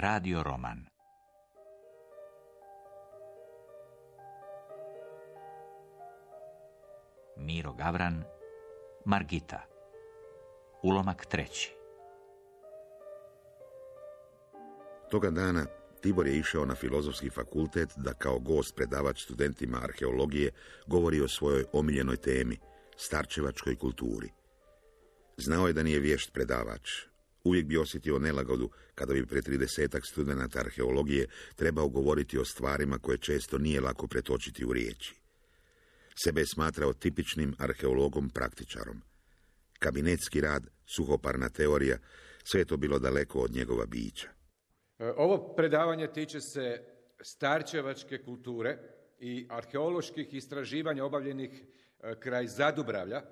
Radio roman Miro Gavran Margita Ulomak treći Toga dana Tibor je išao na filozofski fakultet da kao gost predavač studentima arheologije govori o svojoj omiljenoj temi, starčevačkoj kulturi. Znao je da nije vješt predavač. Uvijek bi osjetio nelagodu kada bi pred tridesetak studenata arheologije trebao govoriti o stvarima koje često nije lako pretočiti u riječi. Sebe je smatrao tipičnim arheologom praktičarom. Kabinetski rad, suhoparna teorija, sve je to bilo daleko od njegova bića. E, ovo predavanje tiče se starčevačke kulture i arheoloških istraživanja obavljenih e, kraj Zadubravlja,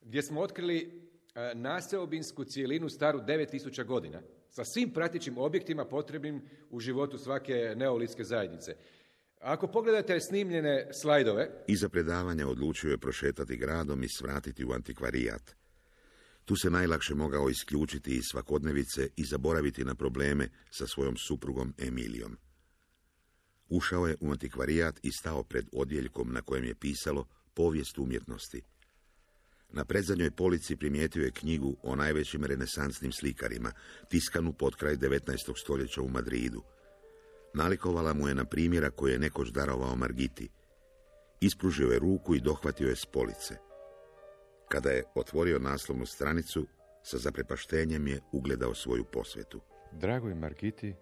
gdje smo otkrili naseobinsku cijelinu staru 9000 godina sa svim pratićim objektima potrebnim u životu svake neolitske zajednice. Ako pogledate snimljene slajdove... Iza predavanja odlučio je prošetati gradom i svratiti u antikvarijat. Tu se najlakše mogao isključiti iz svakodnevice i zaboraviti na probleme sa svojom suprugom Emilijom. Ušao je u antikvarijat i stao pred odjeljkom na kojem je pisalo povijest umjetnosti. Na predzadnjoj polici primijetio je knjigu o najvećim renesansnim slikarima, tiskanu pod kraj 19. stoljeća u Madridu. Nalikovala mu je na primjera koje je nekoć darovao Margiti. Ispružio je ruku i dohvatio je s police. Kada je otvorio naslovnu stranicu, sa zaprepaštenjem je ugledao svoju posvetu. Dragoj Margiti,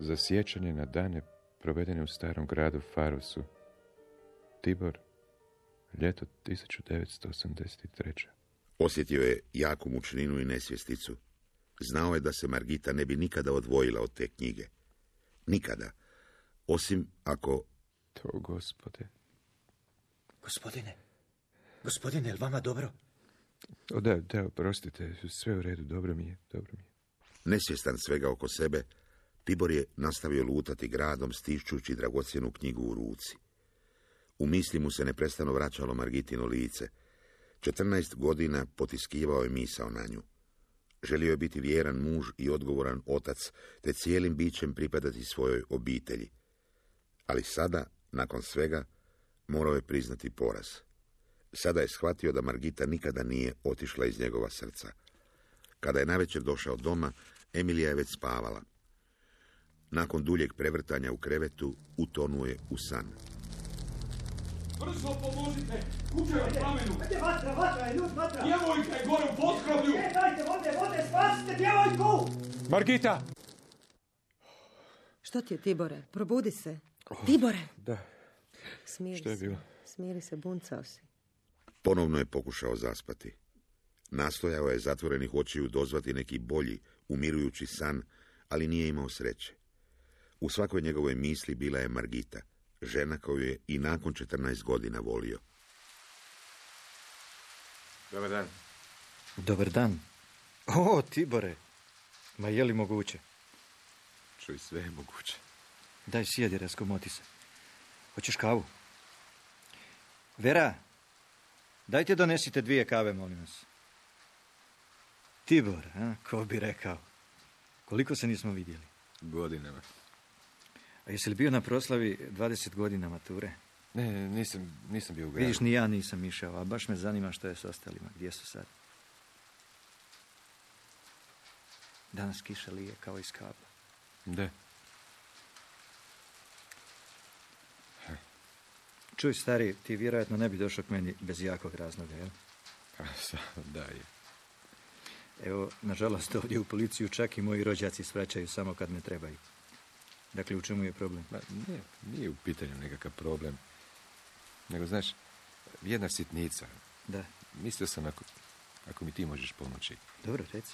za sjećanje na dane provedene u starom gradu Farosu, Tibor, ljeto 1983. Osjetio je jaku mučninu i nesvjesticu. Znao je da se Margita ne bi nikada odvojila od te knjige. Nikada. Osim ako... To, gospode. Gospodine, gospodine, je li vama dobro? O, da, da, oprostite, sve u redu, dobro mi je, dobro mi je. Nesvjestan svega oko sebe, Tibor je nastavio lutati gradom stišćući dragocjenu knjigu u ruci. U misli mu se neprestano vraćalo Margitino lice. 14 godina potiskivao je misao na nju. Želio je biti vjeran muž i odgovoran otac, te cijelim bićem pripadati svojoj obitelji. Ali sada, nakon svega, morao je priznati poraz. Sada je shvatio da Margita nikada nije otišla iz njegova srca. Kada je navečer došao doma, Emilija je već spavala. Nakon duljeg prevrtanja u krevetu, utonuje u san. Brzo pomozite! Je u plamenu! Gdje vatra, vatra je, ljud, vatra! Djevojka je gore u potkrovlju! E, dajte vode, vode, spasite djevojku! Margita! Što ti je, Tibore? Probudi se. Tibore! Da, Smiri Što je se. bilo? Smiri se, buncao si. Ponovno je pokušao zaspati. Nastojao je zatvorenih očiju dozvati neki bolji, umirujući san, ali nije imao sreće. U svakoj njegovoj misli bila je Margita, žena koju je i nakon 14 godina volio. Dobar dan. Dobar dan. O, Tibore. Ma je li moguće? Čuj, sve je moguće. Daj sjedi, raskomoti se. Hoćeš kavu? Vera, dajte donesite dvije kave, molim vas. Tibor, a? ko bi rekao. Koliko se nismo vidjeli? Godinama. A jesi li bio na proslavi 20 godina mature? Ne, nisam, nisam bio u gradu. Vidiš, ni ja nisam išao, a baš me zanima što je s ostalima. Gdje su sad? Danas kiša lije kao iz kabla. Da. Čuj, stari, ti vjerojatno ne bi došao k meni bez jakog razloga, jel? Pa, da je. Evo, nažalost, ovdje u policiju čak i moji rođaci svraćaju samo kad me trebaju. Dakle, u čemu je problem? Ma, nije, nije u pitanju nekakav problem. Nego, znaš, jedna sitnica. Da, Mislio sam ako, ako mi ti možeš pomoći. dobro, reci.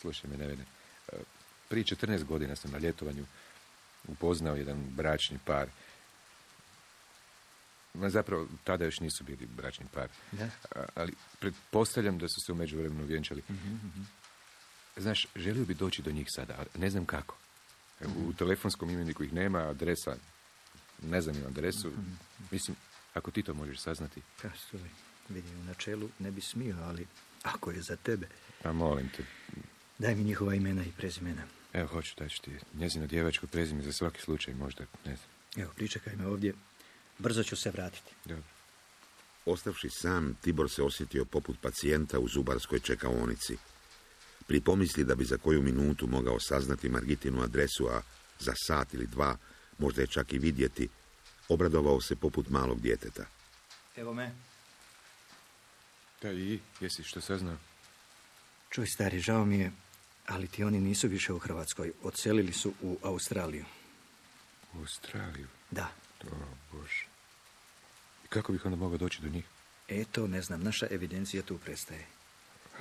Slušaj me, Nevene. e, Prije 14 godina sam na ljetovanju upoznao jedan bračni par. Ma zapravo, tada još nisu bili bračni par. Da. Ali pretpostavljam da su se u međuvremenu vjenčali. Znaš, želio bi doći do njih sada, a ne znam kako. U telefonskom imeniku ih nema, adresa, ne znam im adresu. Mislim, ako ti to možeš saznati, Pa, slušaj, vidi, u načelu ne bi smio, ali ako je za tebe. pa molim te. Daj mi njihova imena i prezimena. Evo, hoću daći ti njezino djevačko prezime za svaki slučaj, možda, ne znam. Evo, pričekaj me ovdje. Brzo ću se vratiti. Dobro. Ostavši sam, Tibor se osjetio poput pacijenta u zubarskoj čekaonici. Pri pomisli da bi za koju minutu mogao saznati Margitinu adresu, a za sat ili dva možda je čak i vidjeti, obradovao se poput malog djeteta. Evo me. Da, i jesi što saznao? Čuj, stari, žao mi je, ali ti oni nisu više u Hrvatskoj. Odselili su u Australiju. U Australiju? Da. O, Bože. I kako bih onda mogao doći do njih? Eto, ne znam, naša evidencija tu prestaje.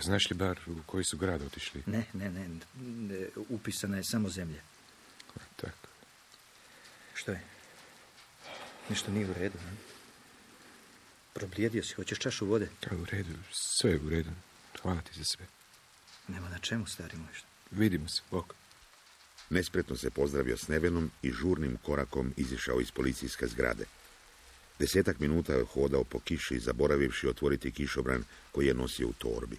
Znaš li bar u koji su grad otišli? Ne, ne, ne, ne, upisana je samo zemlja. A, tako. Što je? Nešto nije u redu, ne? Problijedio si, hoćeš čašu vode? Da, u redu, sve je u redu. Hvala ti za sve. Nema na čemu, stari moj. što- Vidimo se, bok. Nespretno se pozdravio s Nevenom i žurnim korakom izišao iz policijske zgrade. Desetak minuta je hodao po kiši, zaboravivši otvoriti kišobran koji je nosio u torbi.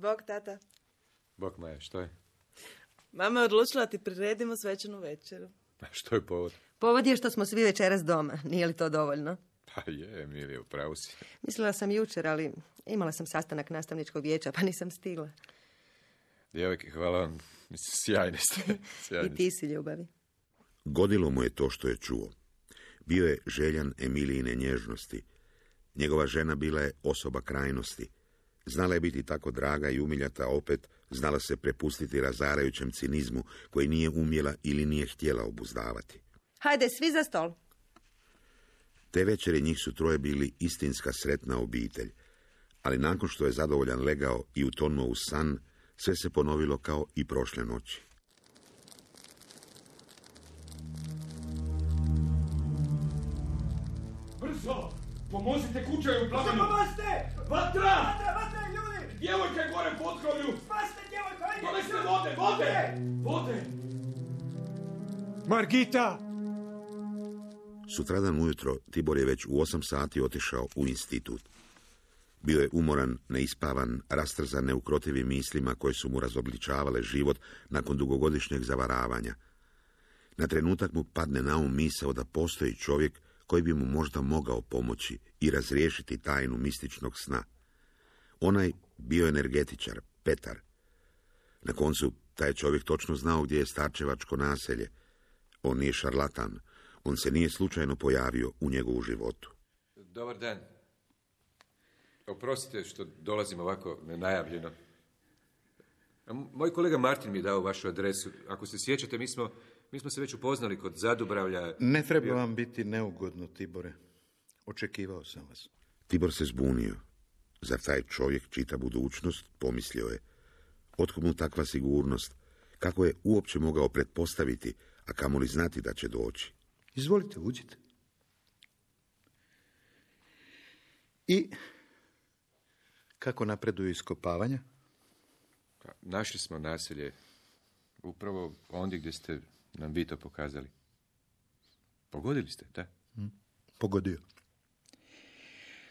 Bog, tata. Bok, Maja, što je? Mama je odlučila da ti priredimo svečanu večeru. A što je povod? Povod je što smo svi večeras doma. Nije li to dovoljno? Pa je, Emilija, upravo si. Mislila sam jučer, ali imala sam sastanak nastavničkog vijeća, pa nisam stigla. Djevojke, hvala vam. Sjajni ste. Sjajni I ti si ljubavi. Godilo mu je to što je čuo. Bio je željan Emilijine nježnosti. Njegova žena bila je osoba krajnosti. Znala je biti tako draga i umiljata, opet znala se prepustiti razarajućem cinizmu koji nije umjela ili nije htjela obuzdavati. Hajde, svi za stol. Te večeri njih su troje bili istinska sretna obitelj, ali nakon što je zadovoljan legao i utonuo u san, sve se ponovilo kao i prošle noći. Brzo! Pomozite kućaju u plamenu! Pomozite! Vatra! Vatra, vatra, ljudi! Djevojka je gore pod krovlju! Spasite djevojku, ajde! Donesite vode, vode! Vode! Margita! Sutradan ujutro Tibor je već u osam sati otišao u institut. Bio je umoran, neispavan, rastrzan neukrotivim mislima koje su mu razobličavale život nakon dugogodišnjeg zavaravanja. Na trenutak mu padne na um misao da postoji čovjek koji bi mu možda mogao pomoći i razriješiti tajnu mističnog sna. Onaj bioenergetičar, Petar. Na koncu, taj čovjek točno znao gdje je starčevačko naselje. On nije šarlatan, on se nije slučajno pojavio u njegovu životu. Dobar dan. Oprostite što dolazim ovako nenajavljeno. Moj kolega Martin mi je dao vašu adresu. Ako se sjećate, mi smo, mi smo se već upoznali kod Zadubravlja. Ne treba vam biti neugodno, Tibore. Očekivao sam vas. Tibor se zbunio. Zar taj čovjek čita budućnost, pomislio je. Otkud mu takva sigurnost? Kako je uopće mogao pretpostaviti, a kamoli znati da će doći? Izvolite, uđite. I kako napreduju iskopavanja? Pa, Našli smo naselje upravo ondje gdje ste nam vi to pokazali. Pogodili ste, da? Pogodio.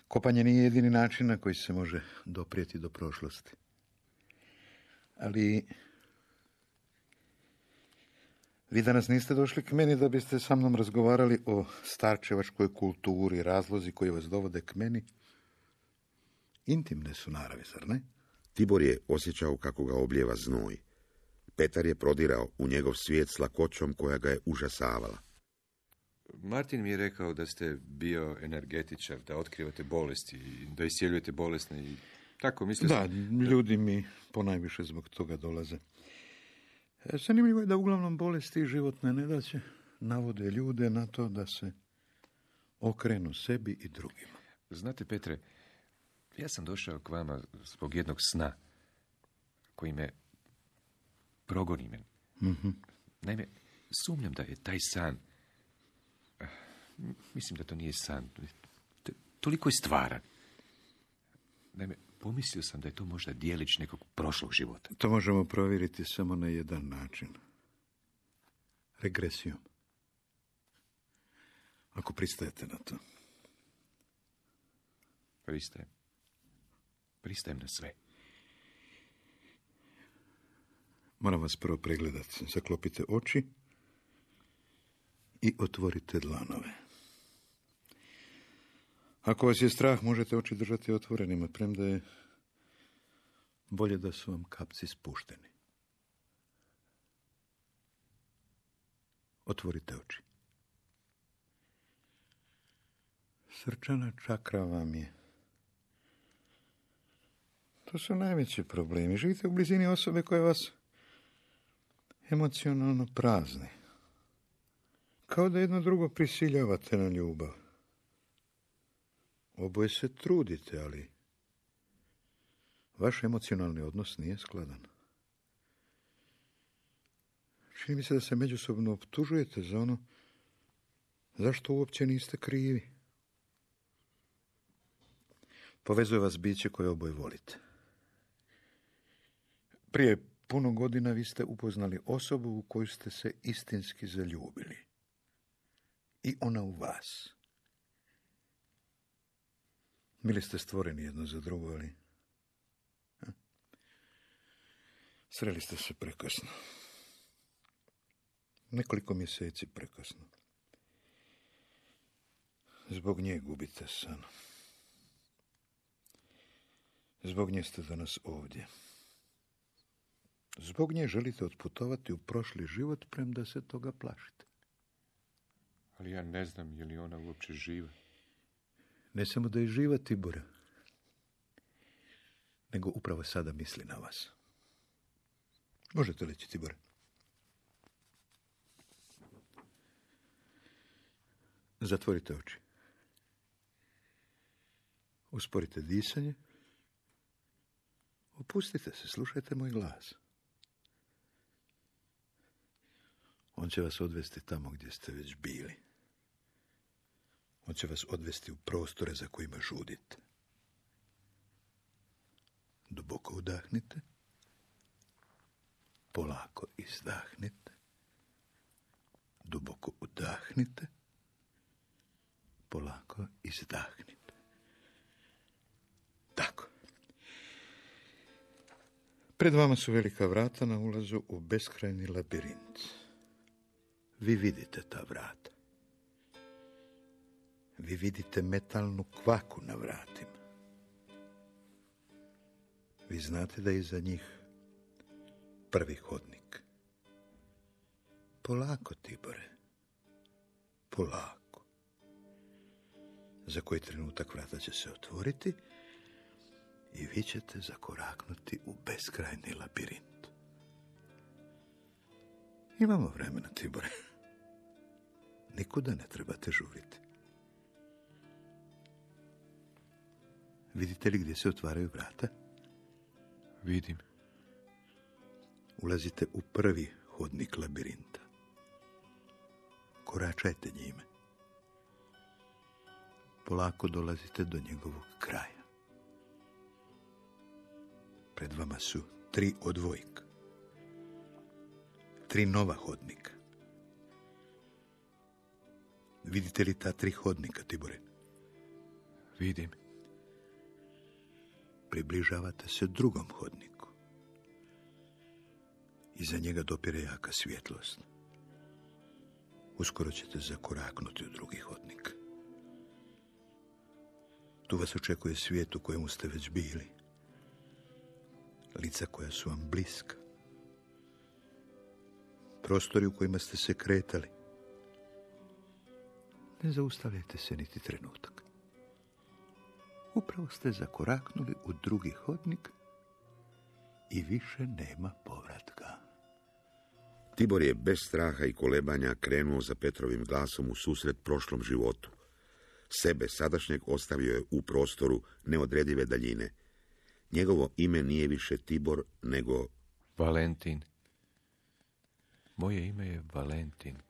Kopanje nije jedini način na koji se može doprijeti do prošlosti. Ali vi danas niste došli k meni da biste sa mnom razgovarali o starčevačkoj kulturi, razlozi koji vas dovode k meni. Intimne su naravi, zar ne? Tibor je osjećao kako ga obljeva znoj. Petar je prodirao u njegov svijet s lakoćom koja ga je užasavala. Martin mi je rekao da ste bio energetičar, da otkrivate bolesti, i da isjeljujete bolesne i tako mislio Da, sam. ljudi mi ponajviše zbog toga dolaze. E, Zanimljivo je da uglavnom bolesti i životne nedaće navode ljude na to da se okrenu sebi i drugima. Znate, Petre, ja sam došao k vama zbog jednog sna koji me progoni me. Mhm. Naime, sumnjam da je taj san, eh, mislim da to nije san, to- toliko je stvaran. Naime, pomislio sam da je to možda dijelić nekog prošlog života. To možemo provjeriti samo na jedan način. Regresijom. Ako pristajete na to. Pristajem. Pristajem na sve. Moram vas prvo pregledati. Zaklopite oči i otvorite dlanove. Ako vas je strah, možete oči držati otvorenima, premda je bolje da su vam kapci spušteni. Otvorite oči. Srčana čakra vam je. To su najveći problemi. Živite u blizini osobe koje vas emocionalno prazni. Kao da jedno drugo prisiljavate na ljubav. Oboje se trudite, ali vaš emocionalni odnos nije skladan. Čini mi se da se međusobno optužujete za ono zašto uopće niste krivi. Povezuje vas biće koje oboje volite. Prije puno godina vi ste upoznali osobu u koju ste se istinski zaljubili. I ona u vas. Bili ste stvoreni jedno za drugo, ali... Sreli ste se prekasno. Nekoliko mjeseci prekasno. Zbog nje gubite san. Zbog nje ste danas ovdje. Zbog nje želite otputovati u prošli život, premda se toga plašite. Ali ja ne znam je li ona uopće živa. Ne samo da je živa Tibora, nego upravo sada misli na vas. Možete leći, Tibora. Zatvorite oči. Usporite disanje. Opustite se, slušajte moj glas. On će vas odvesti tamo gdje ste već bili. On će vas odvesti u prostore za kojima žudite. Duboko udahnite. Polako izdahnite. Duboko udahnite. Polako izdahnite. Tako. Pred vama su velika vrata na ulazu u beskrajni labirint. Vi vidite ta vrata. Vi vidite metalnu kvaku na vratima. Vi znate da je iza njih prvi hodnik. Polako, Tibore. Polako. Za koji trenutak vrata će se otvoriti i vi ćete zakoraknuti u beskrajni labirint. Imamo vremena, Tibore. Nikuda ne trebate žuriti. Vidite li gdje se otvaraju vrata? Vidim. Ulazite u prvi hodnik labirinta. Koračajte njime. Polako dolazite do njegovog kraja. Pred vama su tri odvojka. Tri nova hodnika. Vidite li ta tri hodnika, Tibore? Vidim. Približavate se drugom hodniku. Iza njega dopire jaka svjetlost. Uskoro ćete zakoraknuti u drugi hodnik. Tu vas očekuje svijet u kojemu ste već bili. Lica koja su vam bliska. Prostori u kojima ste se kretali. Ne zaustavljajte se niti trenutak. Upravo ste zakoraknuli u drugi hodnik i više nema povratka. Tibor je bez straha i kolebanja krenuo za Petrovim glasom u susret prošlom životu. Sebe sadašnjeg ostavio je u prostoru neodredive daljine. Njegovo ime nije više Tibor, nego... Valentin. Moje ime je Valentin.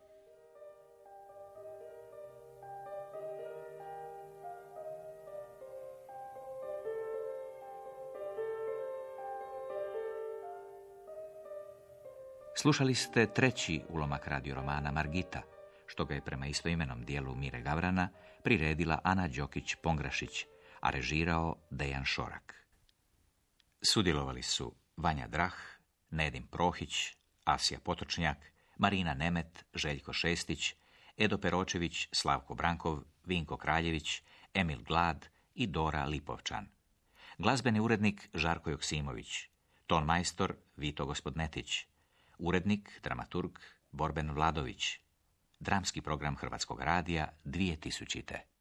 Slušali ste treći ulomak radioromana Margita, što ga je prema istoimenom dijelu Mire Gavrana priredila Ana Đokić-Pongrašić, a režirao Dejan Šorak. Sudjelovali su Vanja Drah, Nedim Prohić, Asija Potočnjak, Marina Nemet, Željko Šestić, Edo Peročević, Slavko Brankov, Vinko Kraljević, Emil Glad i Dora Lipovčan. Glazbeni urednik Žarko Joksimović, ton majstor Vito Gospodnetić, urednik, dramaturg Borben Vladović, dramski program Hrvatskog radija 2000.